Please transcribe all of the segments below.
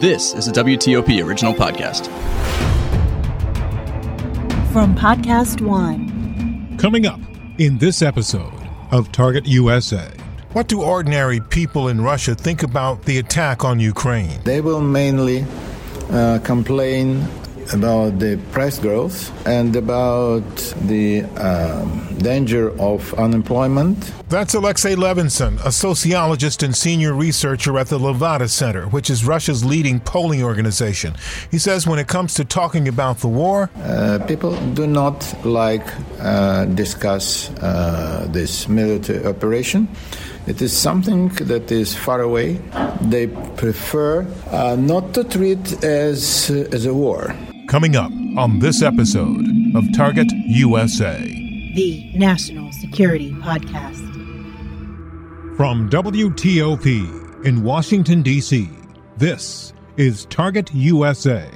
This is a WTOP original podcast. From Podcast One. Coming up in this episode of Target USA. What do ordinary people in Russia think about the attack on Ukraine? They will mainly uh, complain about the price growth and about the um, danger of unemployment. That's Alexey Levinson, a sociologist and senior researcher at the Levada Center, which is Russia's leading polling organization. He says when it comes to talking about the war, uh, people do not like uh, discuss uh, this military operation. It is something that is far away. They prefer uh, not to treat as as a war. Coming up on this episode of Target USA, the National Security Podcast. From WTOP in Washington, D.C., this is Target USA.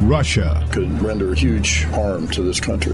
Russia could render huge harm to this country.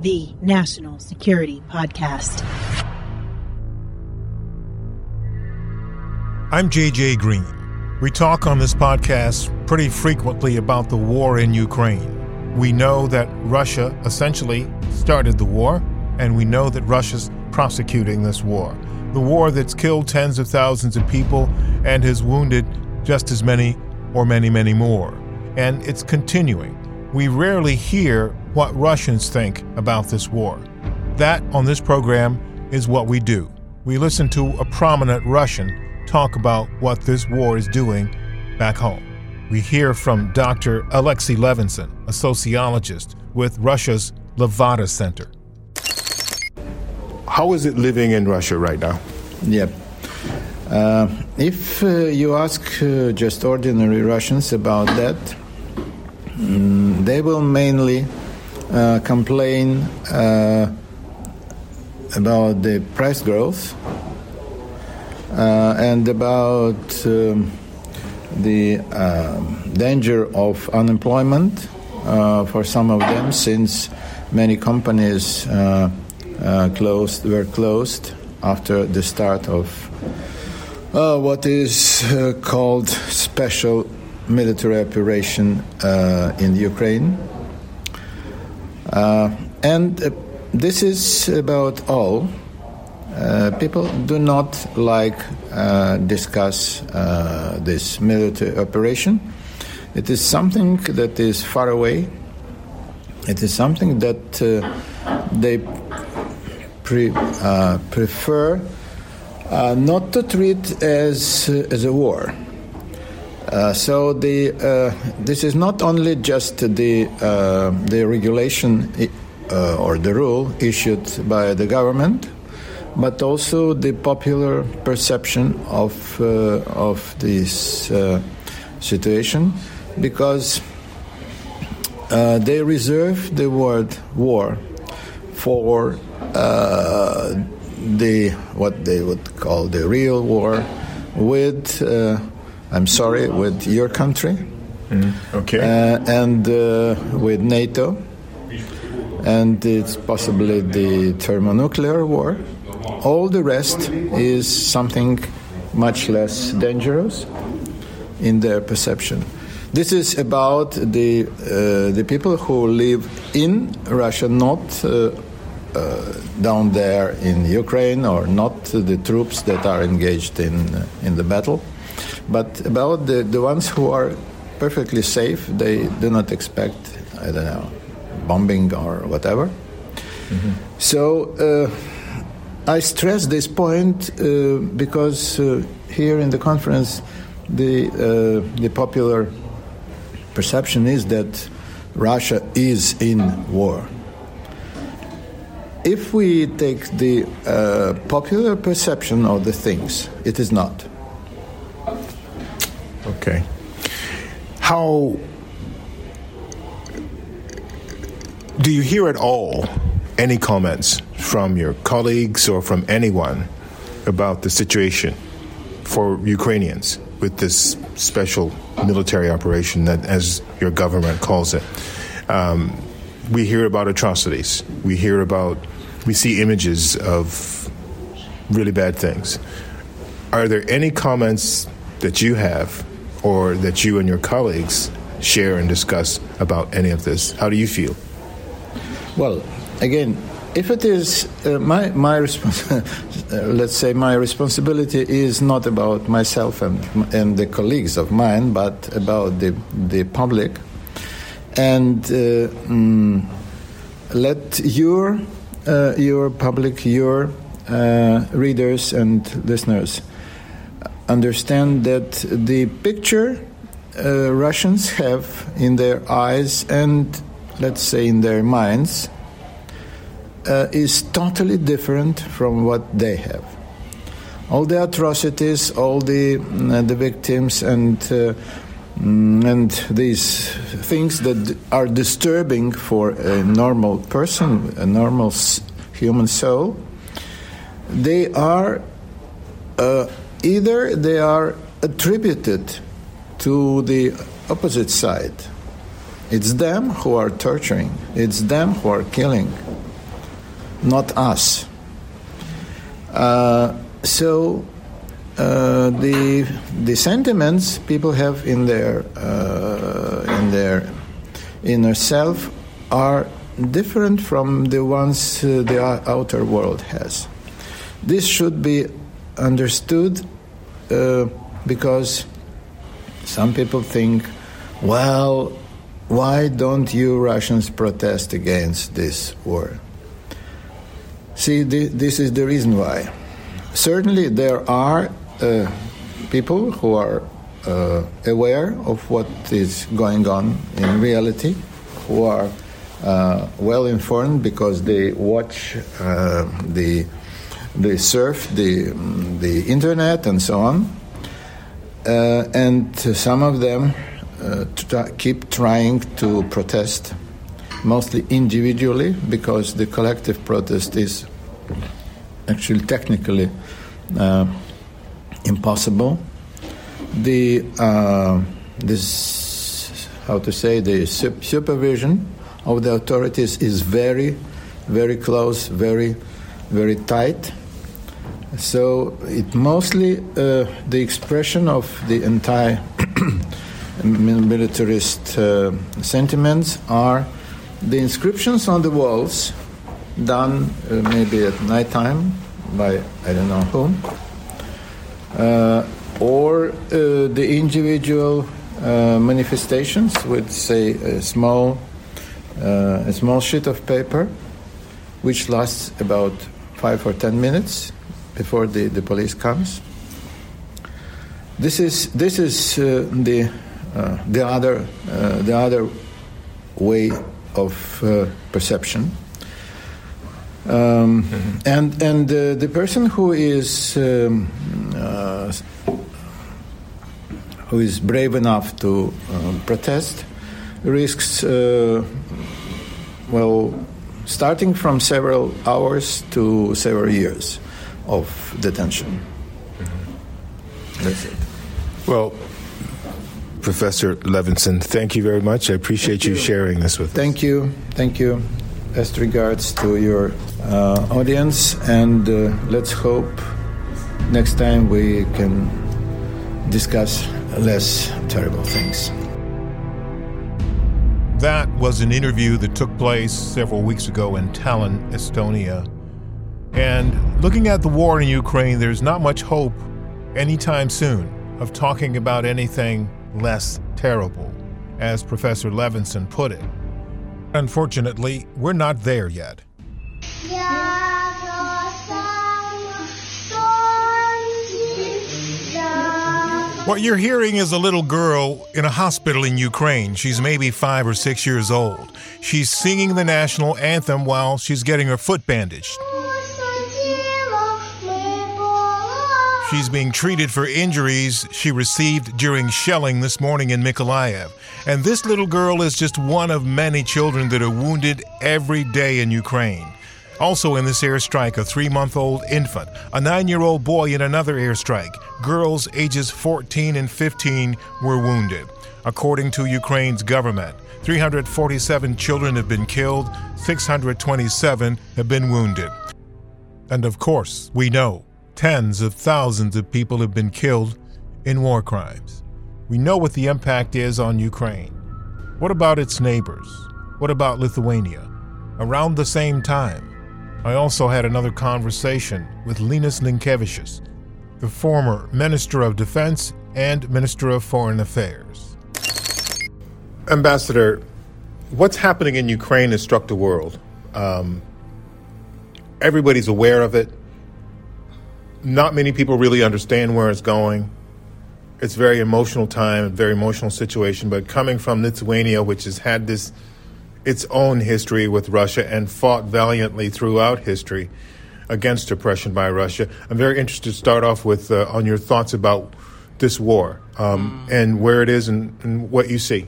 the National Security Podcast. I'm JJ Green. We talk on this podcast pretty frequently about the war in Ukraine. We know that Russia essentially started the war, and we know that Russia's prosecuting this war. The war that's killed tens of thousands of people and has wounded just as many or many, many more. And it's continuing we rarely hear what Russians think about this war. That, on this program, is what we do. We listen to a prominent Russian talk about what this war is doing back home. We hear from Dr. Alexey Levinson, a sociologist with Russia's Levada Center. How is it living in Russia right now? Yep. Uh, if uh, you ask uh, just ordinary Russians about that, Mm, they will mainly uh, complain uh, about the price growth uh, and about um, the um, danger of unemployment uh, for some of them, since many companies uh, uh, closed were closed after the start of what is called special military operation uh, in Ukraine. Uh, and uh, this is about all. Uh, people do not like uh, discuss uh, this military operation. It is something that is far away. It is something that they pre, prefer not to treat as as a war. Uh, so the uh, this is not only just the uh, the regulation uh, or the rule issued by the government, but also the popular perception of uh, of this situation, because they reserve the word war for the what they would call the real war with I'm sorry, with your country. Mm, okay. Uh, and uh, with NATO. And it's possibly the thermonuclear war. All the rest is something much less dangerous in their perception. This is about the uh, the people who live in Russia, not uh, uh, down there in Ukraine, or not the troops that are engaged in in the battle. But about the, the ones who are perfectly safe, they do not expect, I don't know, bombing or whatever. Mm-hmm. So uh, I stress this point uh, because uh, here in the conference, the, uh, the popular perception is that Russia is in war. If we take the uh, popular perception of the things, it is not. Okay. How Do you hear at all any comments from your colleagues or from anyone about the situation for Ukrainians with this special military operation that, as your government calls it? Um, we hear about atrocities. We hear about, we see images of really bad things. Are there any comments that you have or that you and your colleagues share and discuss about any of this? How do you feel? Well, again, if it is uh, my my uh, let's say my responsibility is not about myself and and the colleagues of mine, but about the the public, and uh, mm, let your uh, your public, your uh, readers and listeners understand that the picture uh, Russians have in their eyes and let's say in their minds uh, is totally different from what they have. All the atrocities, all the uh, the victims, and uh, mm, and these things that are disturbing for a normal person, a normal human soul, they are uh, either they are attributed to the opposite side. It's them who are torturing. It's them who are killing not us. Uh, so uh, the the sentiments people have in their uh, in their inner self are different from the ones uh, the outer world has. This should be understood uh, because some people think, well, why don't you Russians protest against this war? See, this is the reason why. Certainly, there are uh, people who are uh, aware of what is going on in reality, who are uh, well informed because they watch uh, the they surf the the internet and so on, uh, and some of them uh, keep trying to protest mostly individually, because the collective protest is actually technically uh, impossible. The uh, this how to say the supervision of the authorities is very, very close, very, very tight. So it mostly uh, the expression of the entire militarist uh, sentiments are the inscriptions on the walls, done uh, maybe at night time by I don't know whom, uh, or uh, the individual uh, manifestations with, say, a small, a small sheet of paper, which lasts about five or ten minutes before the, the police comes. This is this is uh, the the other the other way of uh, perception. Um, mm-hmm. And and uh, the person who is um, uh, who is brave enough to uh, protest risks uh, well starting from several hours to several years of detention. Mm-hmm. That's it. Well, Professor Levinson, thank you very much. I appreciate you. you. sharing this with thank us. Thank you. Thank you. Best regards to your uh, audience, and uh, let's hope next time we can discuss less terrible things. That was an interview that took place several weeks ago in Tallinn, Estonia. And looking at the war in Ukraine, there's not much hope anytime soon of talking about anything less terrible, as Professor Levinson put it. Unfortunately, we're not there yet. What you're hearing is a little girl in a hospital in Ukraine. She's maybe five or six years old. She's singing the national anthem while she's getting her foot bandaged. She's being treated for injuries she received during shelling this morning in Mykolaiv. And this little girl is just one of many children that are wounded every day in Ukraine. Also in this airstrike, a three month old infant, a nine year old boy in another airstrike. Girls ages 14 and 15 were wounded. According to Ukraine's government, 347 children have been killed, 627 have been wounded. And of course, we know tens of thousands of people have been killed in war crimes. We know what the impact is on Ukraine. What about its neighbors? What about Lithuania? Around the same time, I also had another conversation with Linas Linkevičius, the former Minister of Defense and Minister of Foreign Affairs. Ambassador, what's happening in Ukraine has struck the world. Um, everybody's aware of it. Not many people really understand where it's going. It's very emotional time, very emotional situation. But coming from Lithuania, which has had this its own history with Russia and fought valiantly throughout history against oppression by Russia, I'm very interested to start off with uh, on your thoughts about this war um, mm. and where it is and, and what you see.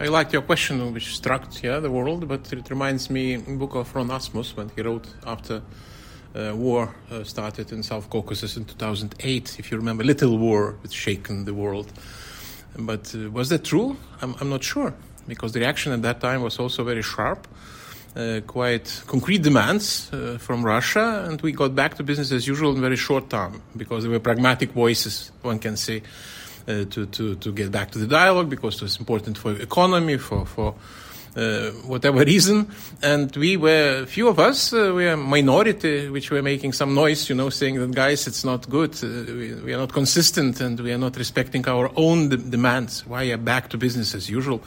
I liked your question, which struck yeah, the world, but it reminds me book of Ron Asmus when he wrote after uh, war uh, started in South Caucasus in 2008. If you remember, little war which shaken the world. But uh, was that true? I'm, I'm, not sure because the reaction at that time was also very sharp. Uh, quite concrete demands uh, from Russia, and we got back to business as usual in very short time because there were pragmatic voices, one can say, uh, to, to, to get back to the dialogue because it was important for economy, for, for whatever reason. And we were, few of us, uh, we are minority, which were making some noise, you know, saying that, guys, it's not good. Uh, we, we, are not consistent and we are not respecting our own de- demands. Why are back to business as usual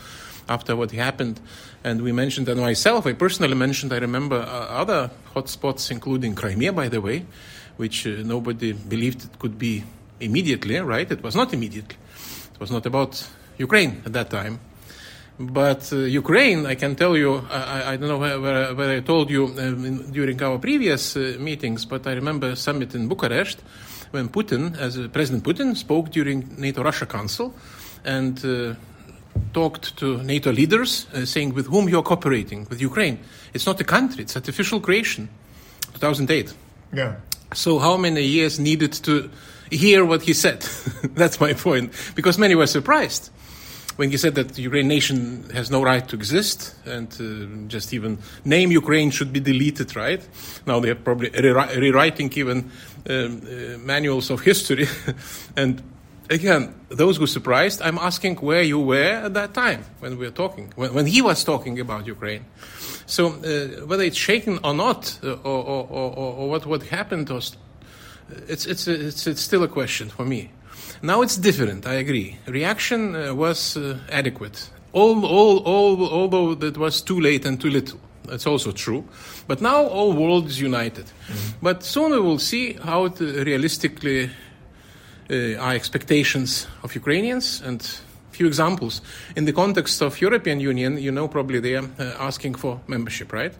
after what happened? And we mentioned, and myself, I personally mentioned, I remember uh, other hotspots, including Crimea, by the way, which uh, nobody believed it could be immediately, right? It was not immediately. It was not about Ukraine at that time. But uh, Ukraine, I can tell you, I, I don't know where, where, where, I told you um, in, during our previous uh, meetings, but I remember a summit in Bucharest when Putin, as uh, President Putin, spoke during NATO Russia Council and uh, talked to NATO leaders, uh, saying with whom you're cooperating with Ukraine. It's not a country; it's artificial creation. 2008. Yeah. So how many years needed to hear what he said. That's my point. Because many were surprised when he said that the Ukrainian nation has no right to exist and uh, just even name Ukraine should be deleted, right? Now they're probably re- rewriting even um, uh, manuals of history. and again, those who surprised, I'm asking where you were at that time when we were talking, when, when he was talking about Ukraine. So uh, whether it's shaken or not, uh, or, or, or, or, what, what happened, or it's, it's, it's, it's still a question for me. Now it's different, I agree. Reaction uh, was uh, adequate, all, all, all, although it was too late and too little. That's also true. But now all world is united. Mm-hmm. But soon we will see how it, uh, realistically uh, are expectations of Ukrainians and few examples. In the context of European Union, you know probably they are uh, asking for membership, right?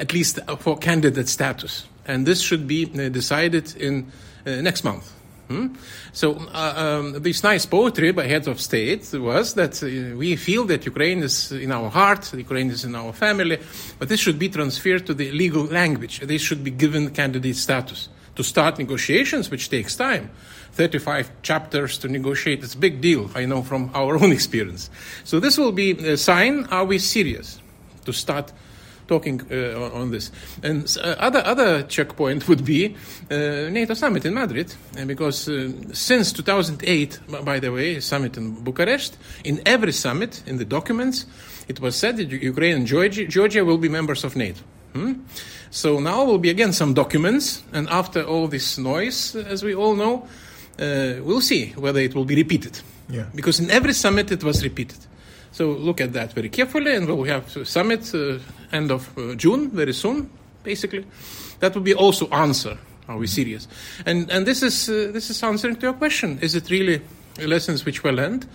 At least uh, for candidate status and this should be uh, decided in uh, next month. Hmm? So uh, um, this nice poetry by heads of state was that uh, we feel that Ukraine is in our heart, Ukraine is in our family, but this should be transferred to the legal language. This should be given candidate status to start negotiations, which takes time. 35 chapters to negotiate, it's a big deal, I know from our own experience. So this will be a sign, are we serious to start talking uh, on this. And uh, other other checkpoint would be uh, NATO summit in Madrid, because since 2008, by the way, summit in Bucharest, in every summit, in the documents, it was said that Ukraine and Georgia, Georgia will be members of NATO. Hmm? So now will be again some documents, and after all this noise, as we all know, uh, we'll see whether it will be repeated. Yeah. Because in every summit it was repeated. So look at that very carefully, and we'll have a summit uh, end of uh, June, very soon, basically. That will be also answer. Are we serious? And and this is uh, this is answering to your question. Is it really lessons which were learned,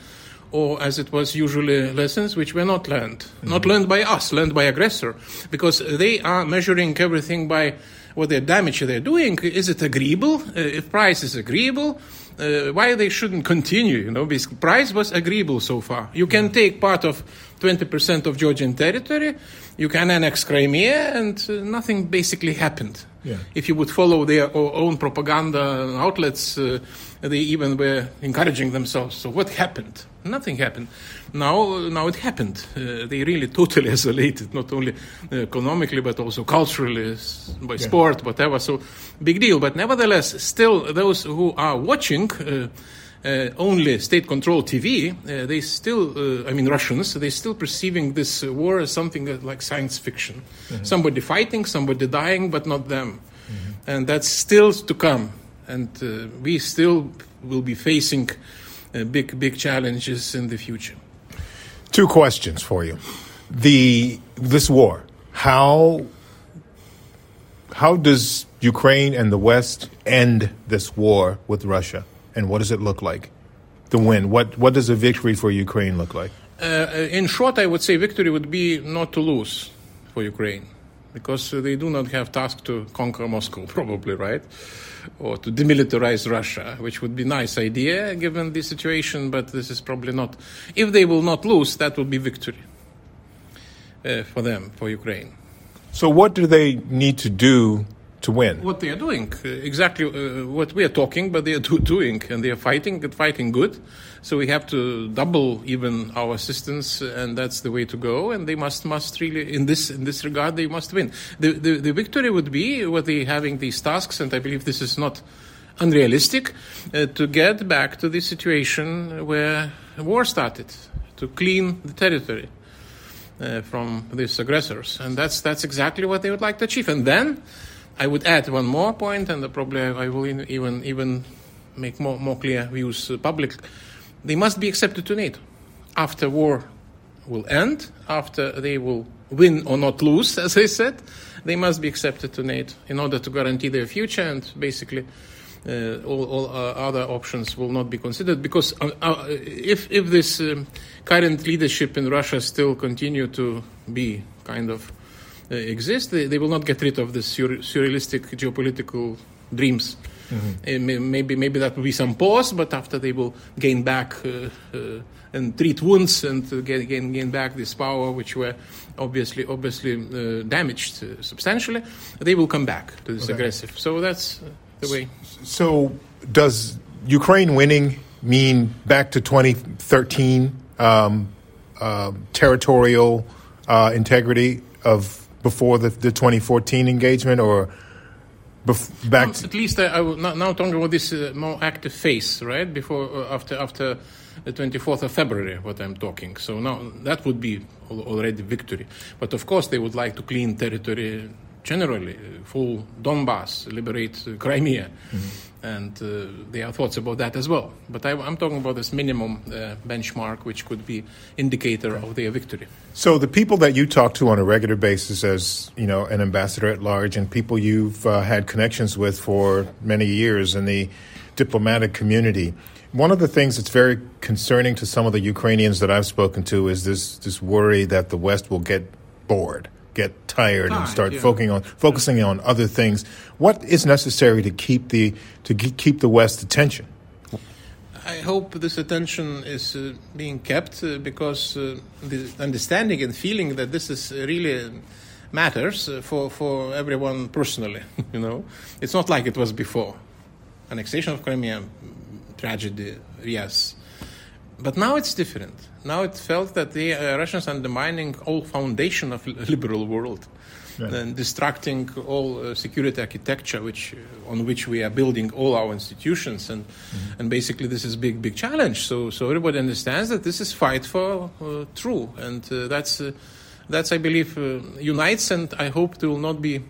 or as it was usually lessons which were not learned, mm-hmm. not learned by us, learned by aggressor, because they are measuring everything by what their damage they're doing. Is it agreeable? Uh, if price is agreeable, uh, why they shouldn't continue? You know, because price was agreeable so far. You can take part of 20% of Georgian territory, you can annex Crimea, and uh, nothing basically happened. Yeah. If you would follow their own propaganda outlets, uh, they even were encouraging themselves. So what happened? Nothing happened. Now, now it happened. Uh, they really totally isolated, not only uh, economically but also culturally, by yeah. sport, whatever. So big deal. But nevertheless, still those who are watching. Uh, uh, only state-controlled TV, uh, they still, uh, I mean, Russians, they still perceiving this war as something like science fiction. Mm-hmm. Somebody fighting, somebody dying, but not them. Mm-hmm. And that's still to come. And uh, we still will be facing uh, big, big challenges in the future. Two questions for you: the this war, how how does Ukraine and the West end this war with Russia, and what does it look like? The win. What what does a victory for Ukraine look like? Uh, in short, I would say victory would be not to lose for Ukraine, because they do not have task to conquer Moscow, probably, right? or to demilitarize Russia, which would be nice idea given the situation, but this is probably not. If they will not lose, that would be victory uh, for them, for Ukraine. So, what do they need to do to win? What they are doing, uh, exactly uh, what we are talking, but they are do- doing, and they are fighting, and fighting good. So we have to double even our assistance, and that's the way to go. And they must must really in this in this regard they must win. The the, the victory would be what they having these tasks, and I believe this is not unrealistic uh, to get back to the situation where war started, to clean the territory. Uh, from these aggressors, and that's that's exactly what they would like to achieve. And then I would add one more point, and probably I will even even make more more clear views uh, public. They must be accepted to NATO. After war will end, after they will win or not lose, as I said, they must be accepted to NATO in order to guarantee their future and basically. Uh, all, all uh, other options will not be considered because uh, uh if if this um, current leadership in Russia still continue to be kind of exist, they, they, will not get rid of the sur- surrealistic geopolitical dreams. Mm-hmm. maybe maybe that will be some pause, but after they will gain back uh, uh, and treat wounds and gain, gain gain back this power, which were obviously obviously uh, damaged uh, substantially, they will come back to this okay. aggressive. So that's the way. So does Ukraine winning mean back to 2013 um, uh, territorial integrity of before the, the 2014 engagement, or bef- back? Well, at least I, I will now, now talking about this uh, more active phase, right? Before uh, after after the 24th of February, what I'm talking. So now that would be already victory. But of course, they would like to clean territory generally, uh, full Donbass, liberate uh, Crimea. Mm-hmm and uh, there are thoughts about that as well. But I, am talking about this minimum uh, benchmark, which could be indicator of their victory. So the people that you talk to on a regular basis, as you know, an ambassador at large, and people you've uh, had connections with for many years in the diplomatic community. One of the things that's very concerning to some of the Ukrainians that I've spoken to is this this worry that the West will get bored get tired and start yeah. focusing on focusing on other things. What is necessary to keep the to keep the West's attention? I hope this attention is uh, being kept uh, because uh, the understanding and feeling that this is really matters uh, for for everyone personally. you know, it's not like it was before. Annexation of Crimea, tragedy, yes, but now it's different now it felt that the uh, Russians are undermining all foundation of liberal world. Right. and distracting all uh, security architecture which uh, on which we are building all our institutions and mm-hmm. and basically this is big big challenge so so everybody understands that this is fight for uh, true and uh, that's uh, that's I believe unites and I hope they will not be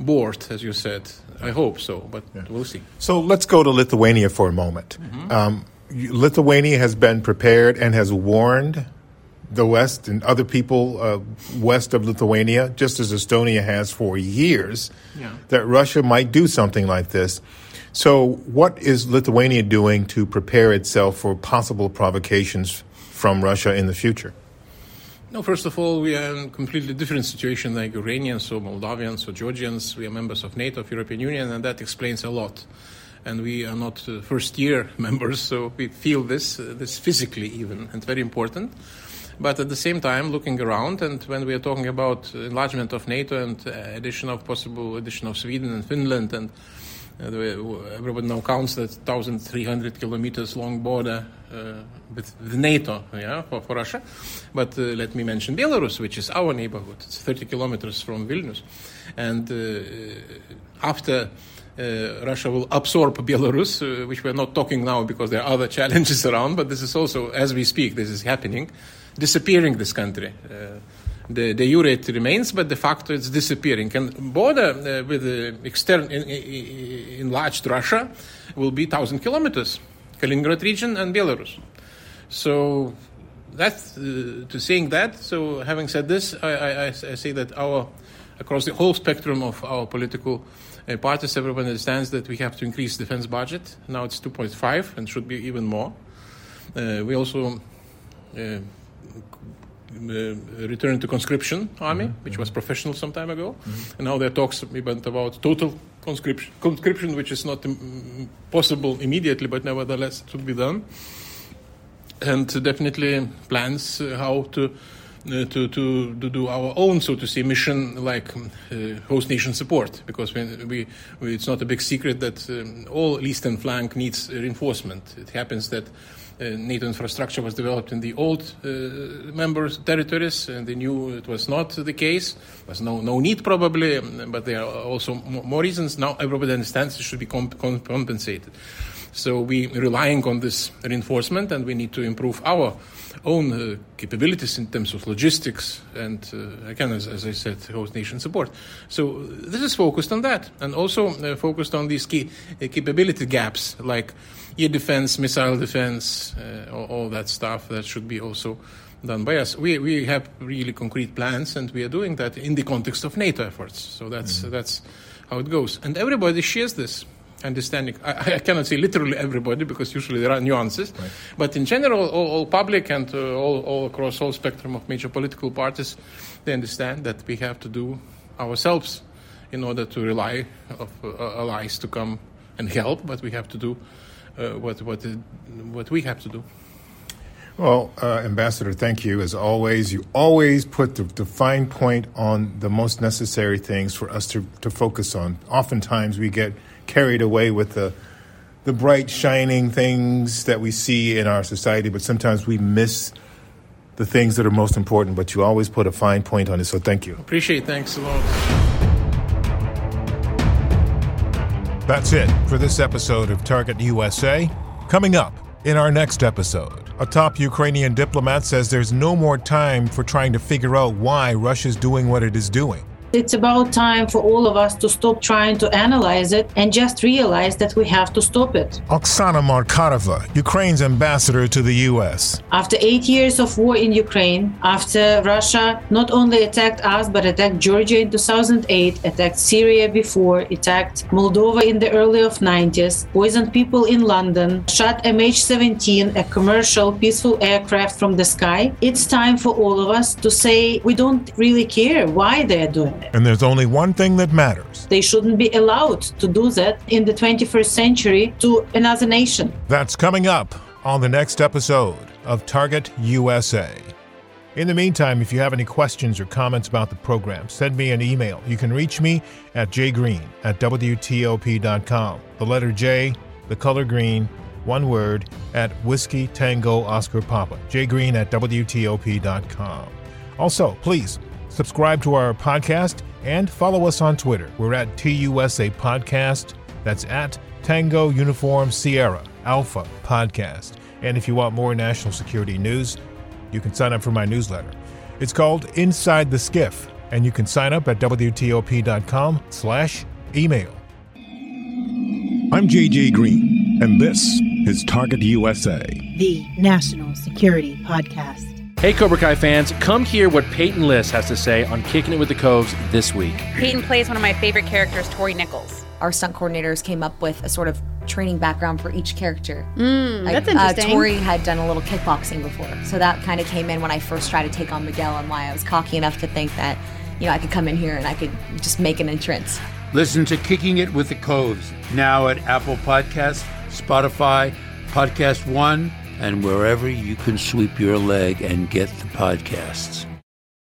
bored as you said I hope so but yeah. we'll see so let's go to Lithuania for a moment mm-hmm. um, Lithuania has been prepared and has warned the West and other people uh, west of Lithuania, just as Estonia has for years, yeah. that Russia might do something like this. So, what is Lithuania doing to prepare itself for possible provocations from Russia in the future? No, first of all, we are in a completely different situation like Iranians or Moldavians or Georgians. We are members of NATO, of European Union, and that explains a lot. And we are not uh, first-year members, so we feel this, uh, this physically even, and very important. But at the same time, looking around, and when we are talking about enlargement of NATO and uh, addition of possible addition of Sweden and Finland and uh, everybody now counts that 1,300 kilometers long border uh, with, with, NATO yeah, for, for Russia. But uh, let me mention Belarus, which is our neighborhood. It's 30 kilometers from Vilnius. And after uh, Russia will absorb Belarus, uh, which we're not talking now because there are other challenges around, but this is also, as we speak, this is happening, disappearing this country. Uh, the, de jure it remains, but de facto it's disappearing. And border uh, with the external in, in, enlarged Russia will be thousand kilometers, Kaliningrad region and Belarus. So that's uh, to saying that. So having said this, I, I, I, say that our across the whole spectrum of our political uh, parties, everyone understands that we have to increase defense budget. Now it's 2.5 and should be even more. Uh, we also uh, uh, return to conscription army, mm-hmm. which was professional some time ago, mm-hmm. and now there are talks about total conscription, conscription, which is not um, possible immediately, but nevertheless it should be done, and definitely plans uh, how to. Uh, to, to, to do our own, so to say, mission like uh, host nation support, because we, we, we, it's not a big secret that um, all eastern flank needs reinforcement. It happens that uh, NATO infrastructure was developed in the old uh, member territories, and they knew it was not the case. There was no, no need, probably, um, but there are also more reasons. Now everybody understands it should be comp- compensated. So we are relying on this reinforcement, and we need to improve our own uh, capabilities in terms of logistics and, uh, again, as, as, I said, host nation support. So this is focused on that, and also uh, focused on these key uh, capability gaps, like air defense, missile defense, uh, all, all, that stuff that should be also done by us. We, we have really concrete plans, and we are doing that in the context of NATO efforts. So that's, mm-hmm. that's how it goes. And everybody shares this understanding. I, I, cannot say literally everybody because usually there are nuances, right. but in general, all, all public and uh, all, all across all spectrum of major political parties, they understand that we have to do ourselves in order to rely of uh, allies to come and help, but we have to do uh, what what what we have to do. Well, uh, Ambassador, thank you. As always, you always put the, the, fine point on the most necessary things for us to, to focus on. Oftentimes, we get carried away with the the bright, shining things that we see in our society, but sometimes we miss the things that are most important. But you always put a fine point on it, so thank you. Appreciate. It. Thanks a lot. That's it for this episode of Target USA. Coming up in our next episode, a top Ukrainian diplomat says there's no more time for trying to figure out why Russia's doing what it is doing. It's about time for all of us to stop trying to analyze it and just realize that we have to stop it. Oksana Markarova, Ukraine's ambassador to the U.S. After eight years of war in Ukraine, after Russia not only attacked us but attacked Georgia in 2008, attacked Syria before, attacked Moldova in the early of 90s, poisoned people in London, shot MH17, a commercial peaceful aircraft from the sky, it's time for all of us to say we don't really care why they're doing it. And there's only one thing that matters. They shouldn't be allowed to do that in the 21st century to another nation. That's coming up on the next episode of Target USA. In the meantime, if you have any questions or comments about the program, send me an email. You can reach me at jgreen at WTOP.com. The letter J, the color green, one word, at Whiskey Tango Oscar Papa. jgreen at WTOP.com. Also, please Subscribe to our podcast and follow us on Twitter. We're at TUSA Podcast. That's at Tango Uniform Sierra Alpha Podcast. And if you want more national security news, you can sign up for my newsletter. It's called Inside the Skiff, and you can sign up at WTOP.com slash email. I'm JJ Green, and this is Target USA, the national security podcast. Hey, Cobra Kai fans, come hear what Peyton List has to say on Kicking It with the Coves this week. Peyton plays one of my favorite characters, Tori Nichols. Our stunt coordinators came up with a sort of training background for each character. Mm, Like, that's interesting. Uh, Tori had done a little kickboxing before, so that kind of came in when I first tried to take on Miguel, and why I was cocky enough to think that, you know, I could come in here and I could just make an entrance. Listen to Kicking It with the Coves now at Apple Podcasts, Spotify, Podcast One, and wherever you can sweep your leg and get the podcasts.